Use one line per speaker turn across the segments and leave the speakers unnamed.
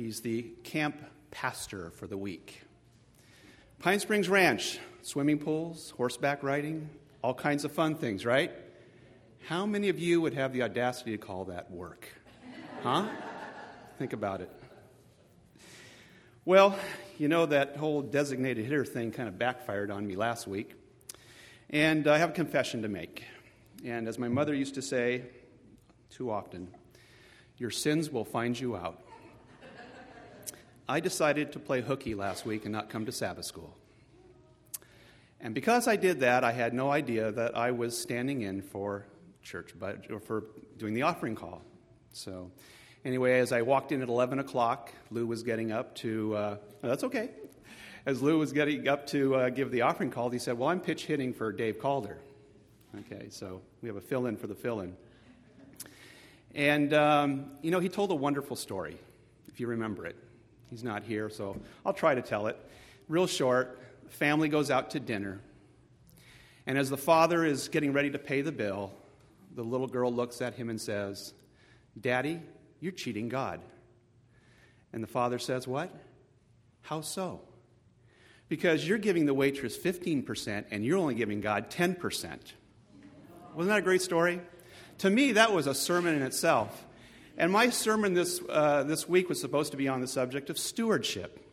He's the camp pastor for the week. Pine Springs Ranch, swimming pools, horseback riding, all kinds of fun things, right? How many of you would have the audacity to call that work? Huh? Think about it. Well, you know that whole designated hitter thing kind of backfired on me last week. And I have a confession to make. And as my mother used to say too often, your sins will find you out. I decided to play hooky last week and not come to Sabbath school. And because I did that, I had no idea that I was standing in for church, or for doing the offering call. So, anyway, as I walked in at 11 o'clock, Lou was getting up to, uh, that's okay. As Lou was getting up to uh, give the offering call, he said, Well, I'm pitch hitting for Dave Calder. Okay, so we have a fill in for the fill in. And, um, you know, he told a wonderful story, if you remember it. He's not here, so I'll try to tell it. Real short family goes out to dinner. And as the father is getting ready to pay the bill, the little girl looks at him and says, Daddy, you're cheating God. And the father says, What? How so? Because you're giving the waitress 15% and you're only giving God 10%. Wasn't that a great story? To me, that was a sermon in itself. And my sermon this, uh, this week was supposed to be on the subject of stewardship.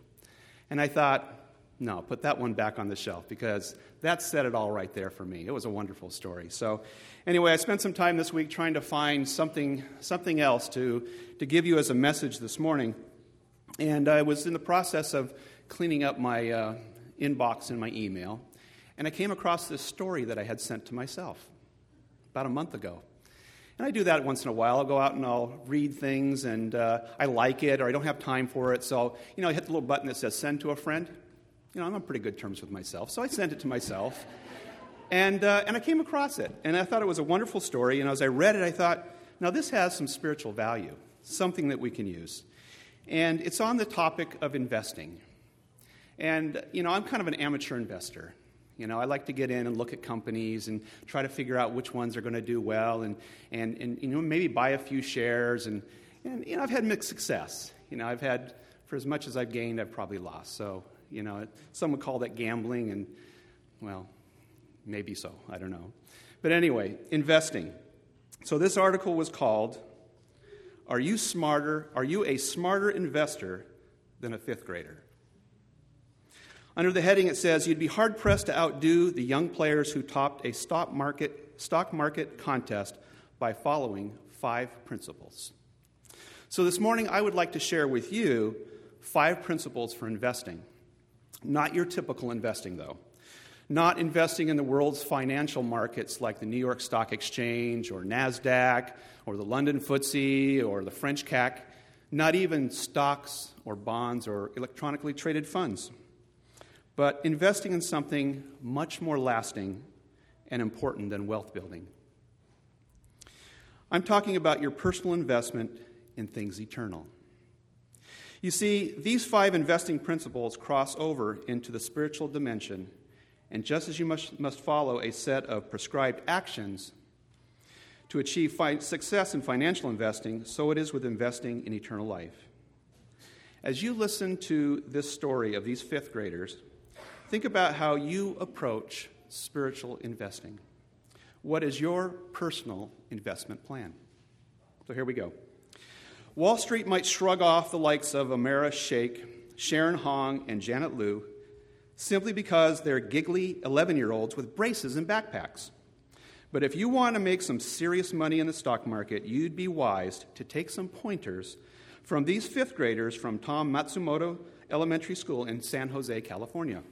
And I thought, no, put that one back on the shelf because that said it all right there for me. It was a wonderful story. So, anyway, I spent some time this week trying to find something, something else to, to give you as a message this morning. And I was in the process of cleaning up my uh, inbox in my email, and I came across this story that I had sent to myself about a month ago. And I do that once in a while. I'll go out and I'll read things, and uh, I like it, or I don't have time for it. So, you know, I hit the little button that says send to a friend you know, I'm on pretty good terms with myself. So I sent it to myself. And, uh, and I came across it. And I thought it was a wonderful story. And as I read it, I thought, now this has some spiritual value, something that we can use. And it's on the topic of investing. And, you know, I'm kind of an amateur investor. You know, I like to get in and look at companies and try to figure out which ones are going to do well and, and, and you know, maybe buy a few shares. And, and, you know, I've had mixed success. You know, I've had, for as much as I've gained, I've probably lost. So you know, some would call that gambling, and well, maybe so. I don't know. But anyway, investing. So this article was called Are You Smarter? Are You a Smarter Investor Than a Fifth Grader? Under the heading, it says You'd be hard pressed to outdo the young players who topped a stock market, stock market contest by following five principles. So this morning, I would like to share with you five principles for investing. Not your typical investing, though. Not investing in the world's financial markets like the New York Stock Exchange or NASDAQ or the London FTSE or the French CAC. Not even stocks or bonds or electronically traded funds. But investing in something much more lasting and important than wealth building. I'm talking about your personal investment in things eternal. You see, these five investing principles cross over into the spiritual dimension, and just as you must, must follow a set of prescribed actions to achieve fi- success in financial investing, so it is with investing in eternal life. As you listen to this story of these fifth graders, think about how you approach spiritual investing. What is your personal investment plan? So here we go. Wall Street might shrug off the likes of Amara Sheikh, Sharon Hong, and Janet Liu simply because they're giggly 11 year olds with braces and backpacks. But if you want to make some serious money in the stock market, you'd be wise to take some pointers from these fifth graders from Tom Matsumoto Elementary School in San Jose, California.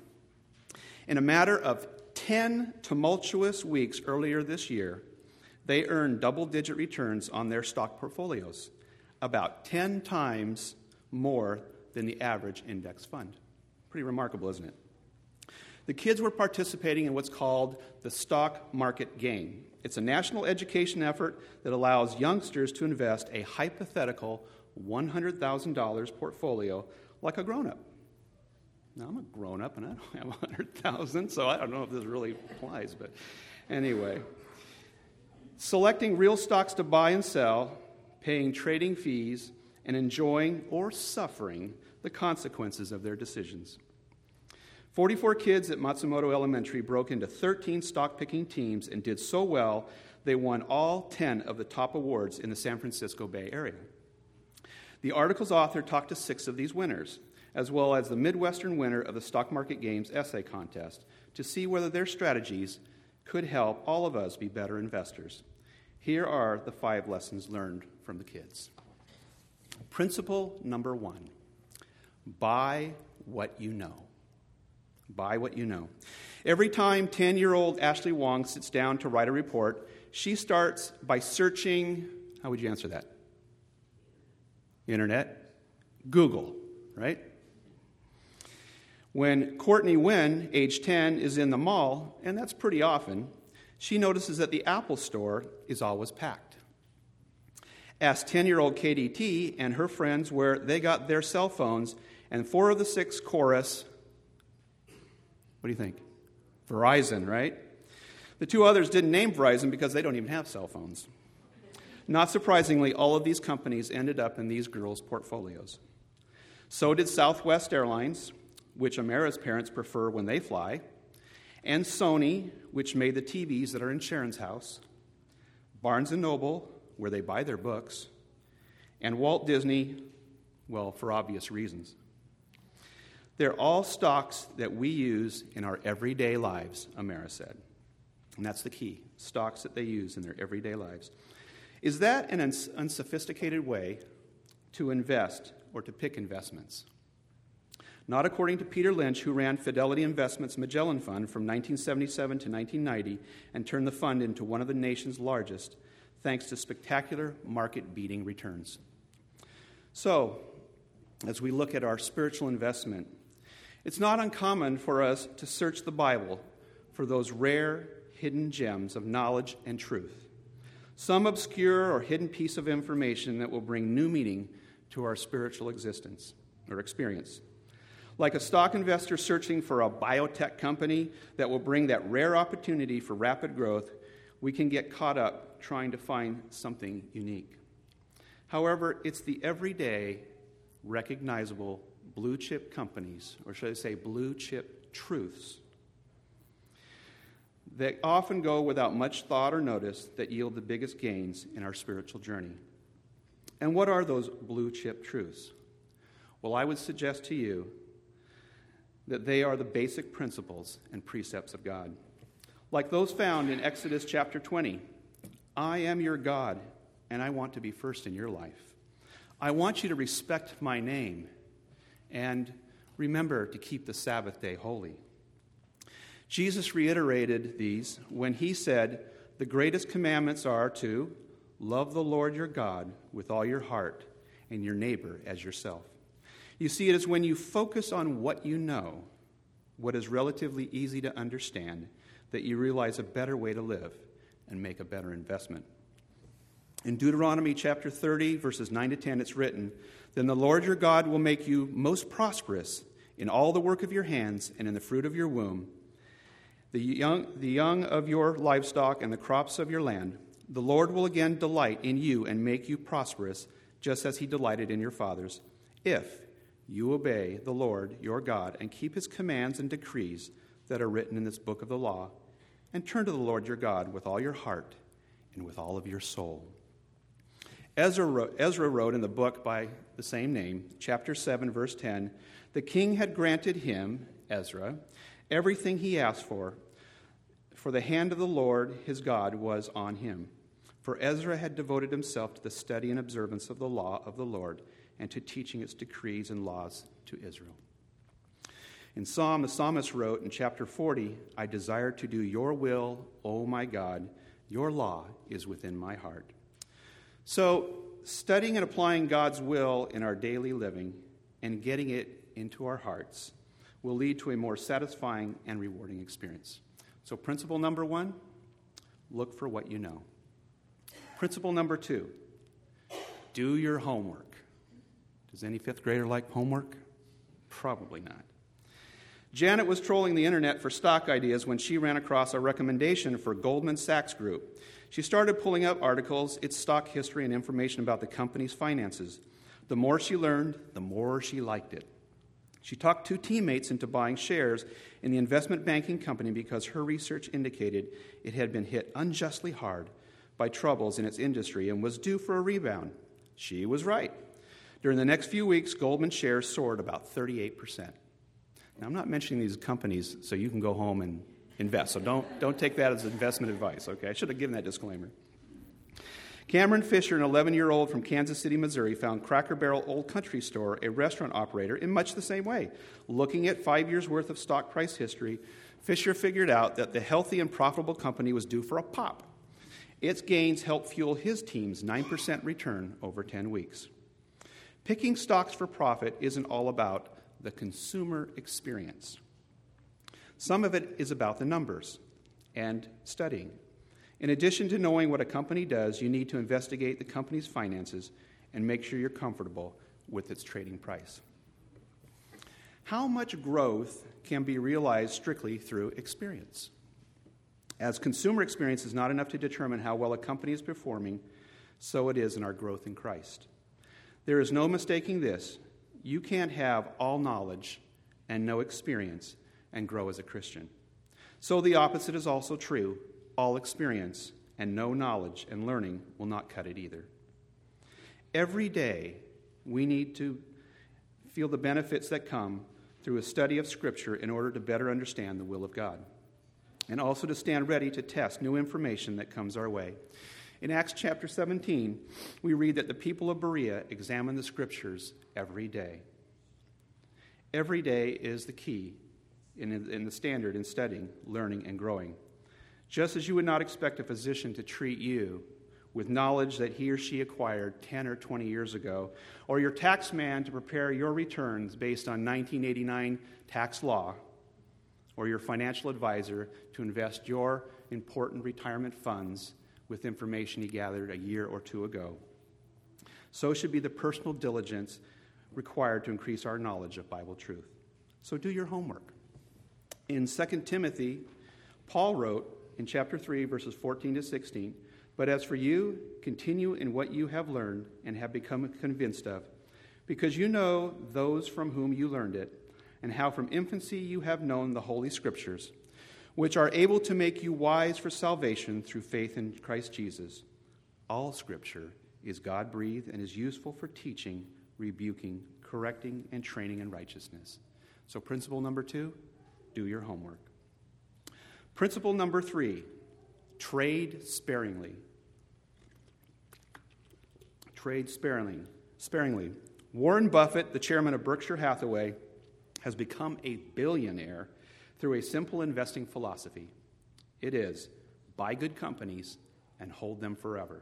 In a matter of 10 tumultuous weeks earlier this year, they earned double digit returns on their stock portfolios about 10 times more than the average index fund. Pretty remarkable, isn't it? The kids were participating in what's called the stock market game. It's a national education effort that allows youngsters to invest a hypothetical $100,000 portfolio like a grown up. Now, I'm a grown up and I don't have 100,000, so I don't know if this really applies, but anyway. Selecting real stocks to buy and sell paying trading fees, and enjoying or suffering the consequences of their decisions. 44 kids at Matsumoto Elementary broke into 13 stock picking teams and did so well they won all 10 of the top awards in the San Francisco Bay Area. The article's author talked to six of these winners, as well as the Midwestern winner of the Stock Market Games essay contest, to see whether their strategies could help all of us be better investors. Here are the five lessons learned from the kids. Principle number one buy what you know. Buy what you know. Every time 10 year old Ashley Wong sits down to write a report, she starts by searching. How would you answer that? Internet? Google, right? When Courtney Wynn, age 10, is in the mall, and that's pretty often, she notices that the Apple store is always packed. Ask 10 year old KDT and her friends where they got their cell phones, and four of the six chorus what do you think? Verizon, right? The two others didn't name Verizon because they don't even have cell phones. Not surprisingly, all of these companies ended up in these girls' portfolios. So did Southwest Airlines, which Amara's parents prefer when they fly, and Sony, which made the TVs that are in Sharon's house, Barnes and Noble, where they buy their books, and Walt Disney, well, for obvious reasons. They're all stocks that we use in our everyday lives, Amara said. And that's the key stocks that they use in their everyday lives. Is that an uns- unsophisticated way to invest or to pick investments? Not according to Peter Lynch, who ran Fidelity Investments Magellan Fund from 1977 to 1990 and turned the fund into one of the nation's largest, thanks to spectacular market beating returns. So, as we look at our spiritual investment, it's not uncommon for us to search the Bible for those rare, hidden gems of knowledge and truth. Some obscure or hidden piece of information that will bring new meaning to our spiritual existence or experience. Like a stock investor searching for a biotech company that will bring that rare opportunity for rapid growth, we can get caught up trying to find something unique. However, it's the everyday, recognizable blue chip companies, or should I say blue chip truths, that often go without much thought or notice that yield the biggest gains in our spiritual journey. And what are those blue chip truths? Well, I would suggest to you that they are the basic principles and precepts of God. Like those found in Exodus chapter 20 I am your God, and I want to be first in your life. I want you to respect my name and remember to keep the Sabbath day holy. Jesus reiterated these when he said, The greatest commandments are to love the Lord your God with all your heart and your neighbor as yourself. You see, it is when you focus on what you know, what is relatively easy to understand, that you realize a better way to live and make a better investment. In Deuteronomy chapter 30, verses 9 to 10, it's written, then the Lord your God will make you most prosperous in all the work of your hands and in the fruit of your womb, the young, the young of your livestock and the crops of your land. The Lord will again delight in you and make you prosperous, just as he delighted in your fathers, if you obey the Lord your God and keep his commands and decrees that are written in this book of the law, and turn to the Lord your God with all your heart and with all of your soul. Ezra wrote, Ezra wrote in the book by the same name, chapter 7, verse 10 the king had granted him, Ezra, everything he asked for, for the hand of the Lord his God was on him. For Ezra had devoted himself to the study and observance of the law of the Lord and to teaching its decrees and laws to Israel. In Psalm, the psalmist wrote in chapter 40, I desire to do your will, O my God. Your law is within my heart. So, studying and applying God's will in our daily living and getting it into our hearts will lead to a more satisfying and rewarding experience. So, principle number one look for what you know. Principle number two do your homework. Does any fifth grader like homework? Probably not. Janet was trolling the internet for stock ideas when she ran across a recommendation for Goldman Sachs Group she started pulling up articles, its stock history, and information about the company's finances. The more she learned, the more she liked it. She talked two teammates into buying shares in the investment banking company because her research indicated it had been hit unjustly hard by troubles in its industry and was due for a rebound. She was right. During the next few weeks, Goldman shares soared about 38%. Now, I'm not mentioning these companies so you can go home and invest, so don't, don't take that as investment advice, okay? I should have given that disclaimer. Cameron Fisher, an 11 year old from Kansas City, Missouri, found Cracker Barrel Old Country Store, a restaurant operator, in much the same way. Looking at five years' worth of stock price history, Fisher figured out that the healthy and profitable company was due for a pop. Its gains helped fuel his team's 9% return over 10 weeks. Picking stocks for profit isn't all about the consumer experience. Some of it is about the numbers and studying. In addition to knowing what a company does, you need to investigate the company's finances and make sure you're comfortable with its trading price. How much growth can be realized strictly through experience? As consumer experience is not enough to determine how well a company is performing, so it is in our growth in Christ. There is no mistaking this. You can't have all knowledge and no experience and grow as a Christian. So the opposite is also true. All experience and no knowledge and learning will not cut it either. Every day, we need to feel the benefits that come through a study of Scripture in order to better understand the will of God, and also to stand ready to test new information that comes our way. In Acts chapter 17, we read that the people of Berea examine the Scriptures every day. Every day is the key in, in the standard in studying, learning, and growing. Just as you would not expect a physician to treat you with knowledge that he or she acquired 10 or 20 years ago, or your tax man to prepare your returns based on 1989 tax law, or your financial advisor to invest your important retirement funds with information he gathered a year or two ago. So should be the personal diligence required to increase our knowledge of Bible truth. So do your homework. In 2 Timothy, Paul wrote in chapter 3, verses 14 to 16, But as for you, continue in what you have learned and have become convinced of, because you know those from whom you learned it, and how from infancy you have known the Holy Scriptures, which are able to make you wise for salvation through faith in Christ Jesus. All Scripture is God breathed and is useful for teaching, rebuking, correcting, and training in righteousness. So, principle number two do your homework. Principle number three trade sparingly. Trade sparingly. Sparingly. Warren Buffett, the chairman of Berkshire Hathaway, has become a billionaire through a simple investing philosophy. It is buy good companies and hold them forever.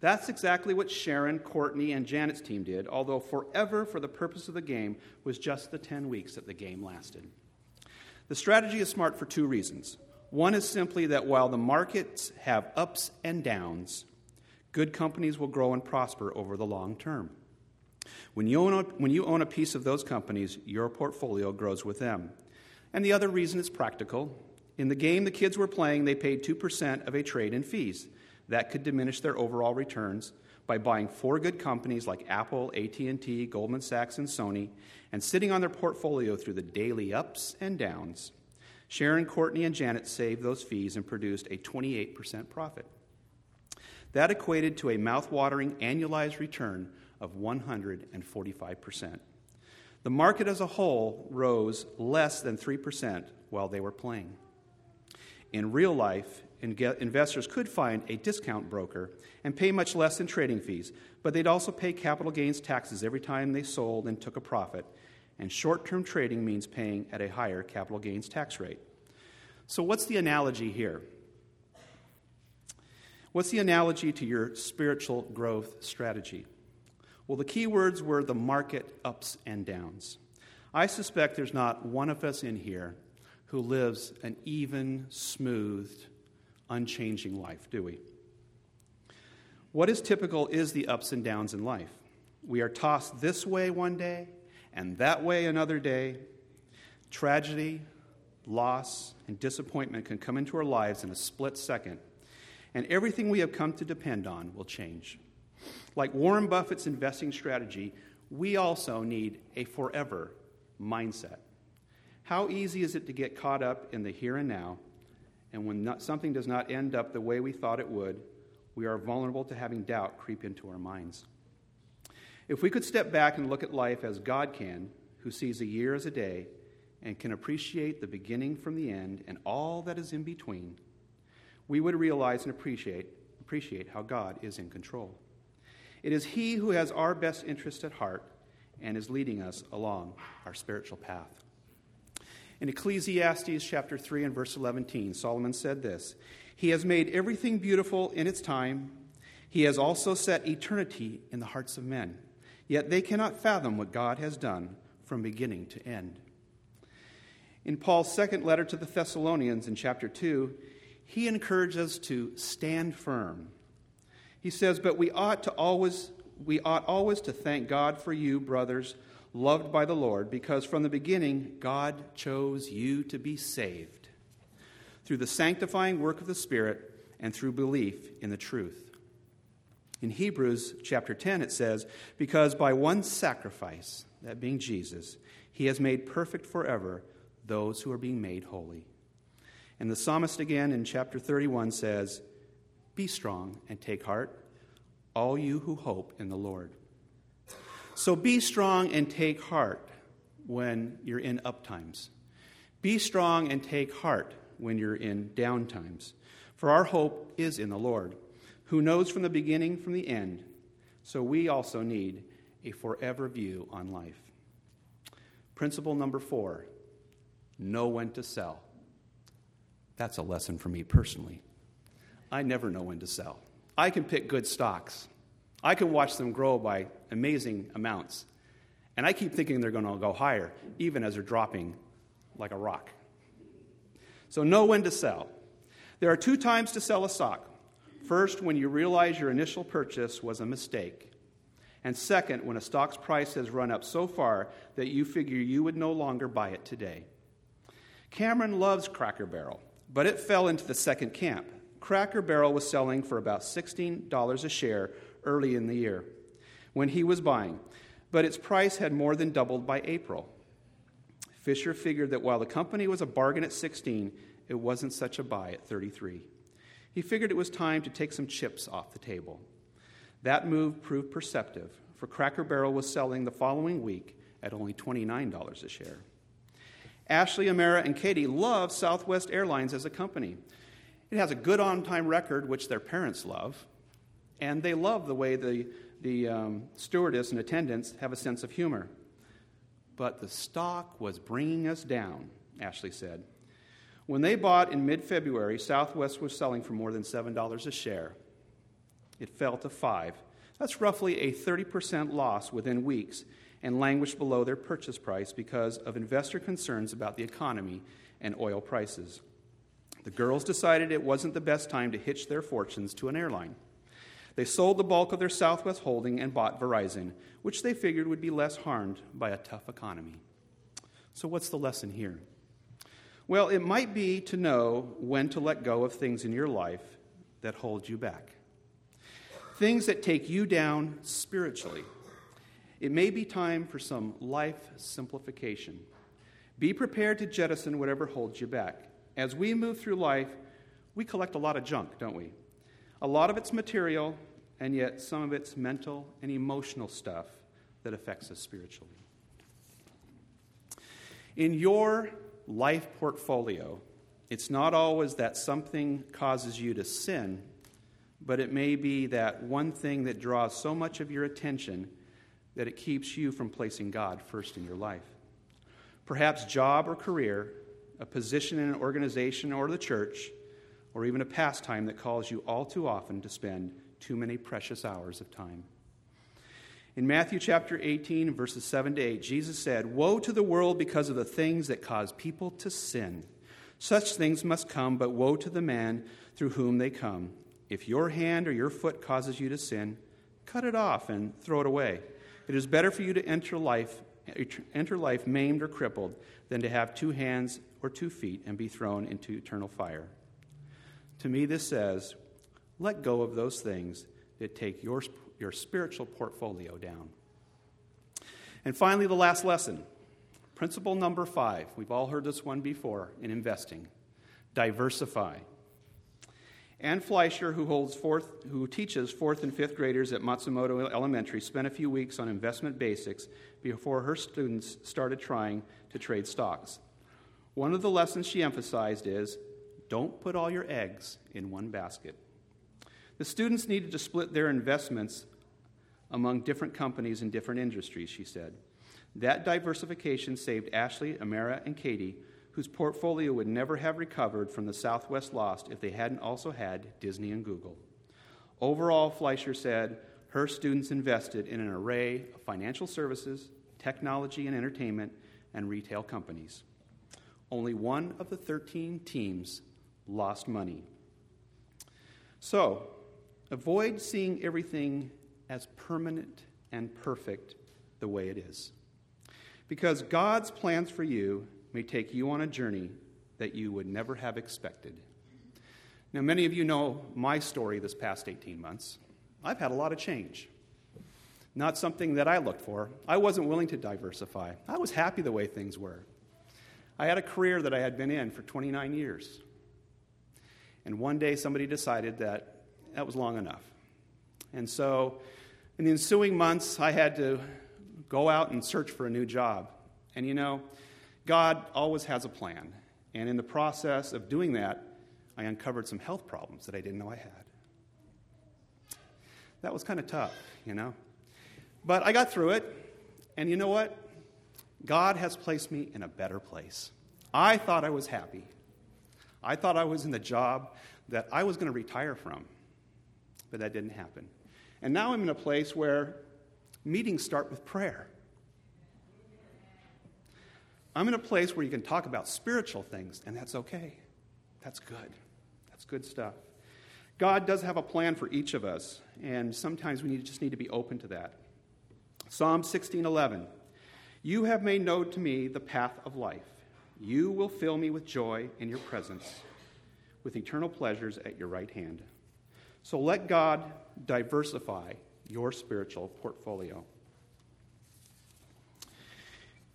That's exactly what Sharon, Courtney, and Janet's team did, although forever for the purpose of the game was just the 10 weeks that the game lasted. The strategy is smart for two reasons. One is simply that while the markets have ups and downs, good companies will grow and prosper over the long term. When you, own a, when you own a piece of those companies, your portfolio grows with them. And the other reason is practical. In the game the kids were playing, they paid 2% of a trade in fees. That could diminish their overall returns by buying four good companies like Apple, AT&T, Goldman Sachs, and Sony and sitting on their portfolio through the daily ups and downs. Sharon, Courtney, and Janet saved those fees and produced a 28% profit. That equated to a mouth-watering annualized return of 145%. The market as a whole rose less than 3% while they were playing. In real life, investors could find a discount broker and pay much less in trading fees, but they'd also pay capital gains taxes every time they sold and took a profit, and short term trading means paying at a higher capital gains tax rate. So, what's the analogy here? What's the analogy to your spiritual growth strategy? Well, the key words were the market ups and downs. I suspect there's not one of us in here who lives an even, smoothed, unchanging life, do we? What is typical is the ups and downs in life. We are tossed this way one day and that way another day. Tragedy, loss, and disappointment can come into our lives in a split second, and everything we have come to depend on will change. Like Warren Buffett's investing strategy, we also need a forever mindset. How easy is it to get caught up in the here and now? And when not, something does not end up the way we thought it would, we are vulnerable to having doubt creep into our minds. If we could step back and look at life as God can, who sees a year as a day and can appreciate the beginning from the end and all that is in between, we would realize and appreciate, appreciate how God is in control. It is He who has our best interest at heart and is leading us along our spiritual path. In Ecclesiastes chapter 3 and verse 11, Solomon said this He has made everything beautiful in its time. He has also set eternity in the hearts of men. Yet they cannot fathom what God has done from beginning to end. In Paul's second letter to the Thessalonians in chapter 2, he encourages us to stand firm. He says, But we ought to always we ought always to thank God for you, brothers loved by the Lord, because from the beginning God chose you to be saved through the sanctifying work of the Spirit and through belief in the truth. In Hebrews chapter 10, it says, Because by one sacrifice, that being Jesus, he has made perfect forever those who are being made holy. And the psalmist again in chapter 31 says, Be strong and take heart, all you who hope in the Lord. So be strong and take heart when you're in up times. Be strong and take heart when you're in down times. For our hope is in the Lord, who knows from the beginning from the end. So we also need a forever view on life. Principle number four know when to sell. That's a lesson for me personally. I never know when to sell. I can pick good stocks. I can watch them grow by amazing amounts. And I keep thinking they're going to go higher, even as they're dropping like a rock. So, know when to sell. There are two times to sell a stock. First, when you realize your initial purchase was a mistake. And second, when a stock's price has run up so far that you figure you would no longer buy it today. Cameron loves Cracker Barrel, but it fell into the second camp. Cracker Barrel was selling for about $16 a share early in the year when he was buying, but its price had more than doubled by April. Fisher figured that while the company was a bargain at 16, it wasn't such a buy at 33. He figured it was time to take some chips off the table. That move proved perceptive, for Cracker Barrel was selling the following week at only $29 a share. Ashley, Amara, and Katie love Southwest Airlines as a company. It has a good on time record, which their parents love, and they love the way the, the um, stewardess and attendants have a sense of humor. But the stock was bringing us down, Ashley said. When they bought in mid February, Southwest was selling for more than $7 a share. It fell to 5 That's roughly a 30% loss within weeks and languished below their purchase price because of investor concerns about the economy and oil prices. The girls decided it wasn't the best time to hitch their fortunes to an airline. They sold the bulk of their Southwest holding and bought Verizon, which they figured would be less harmed by a tough economy. So, what's the lesson here? Well, it might be to know when to let go of things in your life that hold you back, things that take you down spiritually. It may be time for some life simplification. Be prepared to jettison whatever holds you back. As we move through life, we collect a lot of junk, don't we? A lot of it's material, and yet some of it's mental and emotional stuff that affects us spiritually. In your life portfolio, it's not always that something causes you to sin, but it may be that one thing that draws so much of your attention that it keeps you from placing God first in your life. Perhaps job or career, a position in an organization or the church, or even a pastime that calls you all too often to spend too many precious hours of time. In Matthew chapter 18, verses 7 to 8, Jesus said, Woe to the world because of the things that cause people to sin. Such things must come, but woe to the man through whom they come. If your hand or your foot causes you to sin, cut it off and throw it away. It is better for you to enter life, enter life maimed or crippled than to have two hands or two feet and be thrown into eternal fire. To me, this says, let go of those things that take your, your spiritual portfolio down. And finally, the last lesson principle number five. We've all heard this one before in investing diversify. Ann Fleischer, who, holds fourth, who teaches fourth and fifth graders at Matsumoto Elementary, spent a few weeks on investment basics before her students started trying to trade stocks. One of the lessons she emphasized is don't put all your eggs in one basket. The students needed to split their investments among different companies in different industries, she said. That diversification saved Ashley, Amara, and Katie whose portfolio would never have recovered from the Southwest loss if they hadn't also had Disney and Google. Overall, Fleischer said her students invested in an array of financial services, technology and entertainment, and retail companies. Only one of the 13 teams lost money. So, avoid seeing everything as permanent and perfect the way it is. Because God's plans for you may take you on a journey that you would never have expected. Now, many of you know my story this past 18 months. I've had a lot of change. Not something that I looked for. I wasn't willing to diversify. I was happy the way things were. I had a career that I had been in for 29 years. And one day somebody decided that that was long enough. And so, in the ensuing months, I had to go out and search for a new job. And you know, God always has a plan. And in the process of doing that, I uncovered some health problems that I didn't know I had. That was kind of tough, you know? But I got through it, and you know what? God has placed me in a better place. I thought I was happy. I thought I was in the job that I was going to retire from, but that didn't happen. And now I'm in a place where meetings start with prayer. I'm in a place where you can talk about spiritual things, and that's okay. That's good. That's good stuff. God does have a plan for each of us, and sometimes we need, just need to be open to that. Psalm 16:11. You have made known to me the path of life. You will fill me with joy in your presence, with eternal pleasures at your right hand. So let God diversify your spiritual portfolio.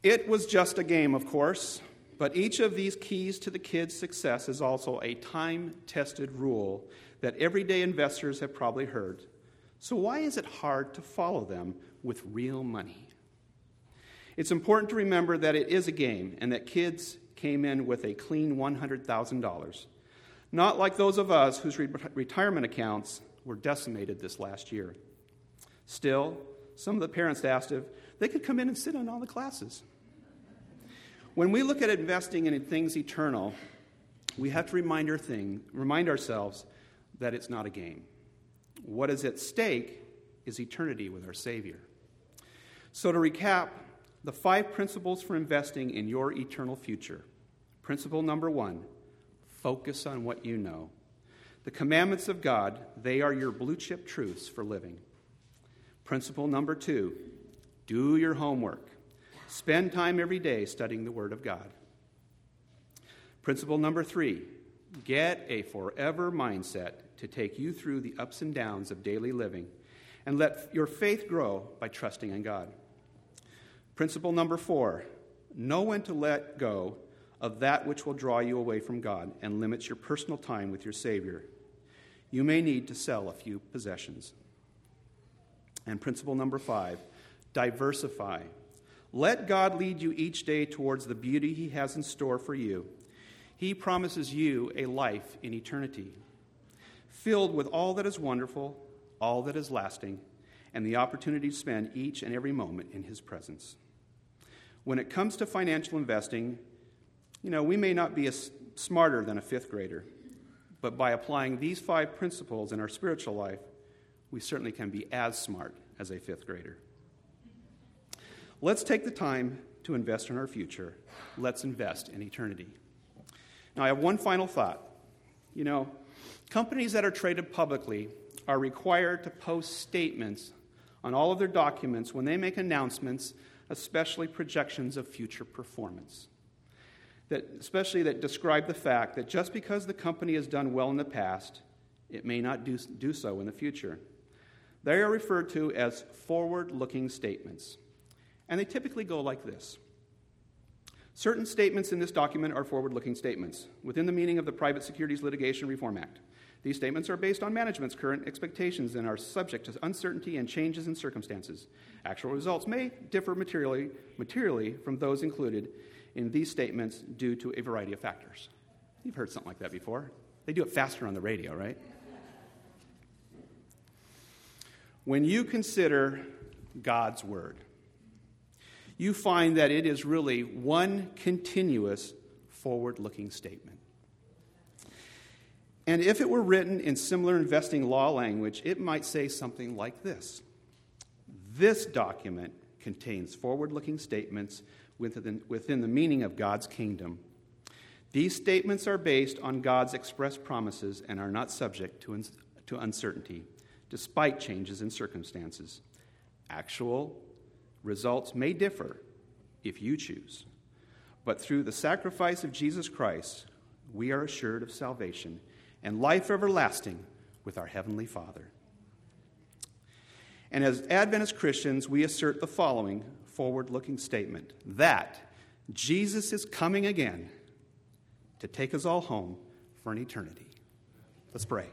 It was just a game, of course, but each of these keys to the kids' success is also a time tested rule that everyday investors have probably heard. So, why is it hard to follow them with real money? It's important to remember that it is a game and that kids came in with a clean $100,000, not like those of us whose re- retirement accounts were decimated this last year. Still, some of the parents asked if they could come in and sit in all the classes. When we look at investing in things eternal, we have to remind, our thing, remind ourselves that it's not a game. What is at stake is eternity with our Savior. So, to recap, the five principles for investing in your eternal future. Principle number one focus on what you know. The commandments of God, they are your blue chip truths for living. Principle number two do your homework. Spend time every day studying the Word of God. Principle number three get a forever mindset to take you through the ups and downs of daily living and let your faith grow by trusting in God. Principle number four know when to let go of that which will draw you away from God and limits your personal time with your Savior. You may need to sell a few possessions. And principle number five diversify let God lead you each day towards the beauty He has in store for you. He promises you a life in eternity, filled with all that is wonderful, all that is lasting, and the opportunity to spend each and every moment in His presence. When it comes to financial investing, you know, we may not be as smarter than a fifth grader, but by applying these five principles in our spiritual life, we certainly can be as smart as a fifth grader. Let's take the time to invest in our future. Let's invest in eternity. Now, I have one final thought. You know, companies that are traded publicly are required to post statements on all of their documents when they make announcements, especially projections of future performance. That, especially that describe the fact that just because the company has done well in the past, it may not do, do so in the future. They are referred to as forward looking statements, and they typically go like this. Certain statements in this document are forward looking statements within the meaning of the Private Securities Litigation Reform Act. These statements are based on management's current expectations and are subject to uncertainty and changes in circumstances. Actual results may differ materially, materially from those included in these statements due to a variety of factors. You've heard something like that before. They do it faster on the radio, right? When you consider God's Word, you find that it is really one continuous forward looking statement. And if it were written in similar investing law language, it might say something like this This document contains forward looking statements within, within the meaning of God's kingdom. These statements are based on God's express promises and are not subject to, to uncertainty, despite changes in circumstances. Actual results may differ if you choose, but through the sacrifice of Jesus Christ, we are assured of salvation and life everlasting with our Heavenly Father. And as Adventist Christians, we assert the following forward looking statement that Jesus is coming again to take us all home for an eternity. Let's pray.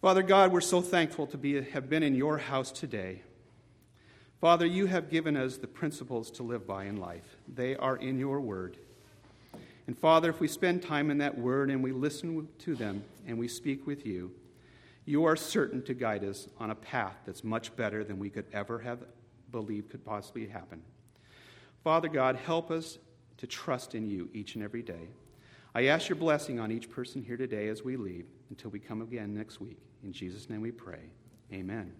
Father God, we're so thankful to be, have been in your house today. Father, you have given us the principles to live by in life. They are in your word. And Father, if we spend time in that word and we listen to them and we speak with you, you are certain to guide us on a path that's much better than we could ever have believed could possibly happen. Father God, help us to trust in you each and every day. I ask your blessing on each person here today as we leave until we come again next week. In Jesus' name we pray. Amen.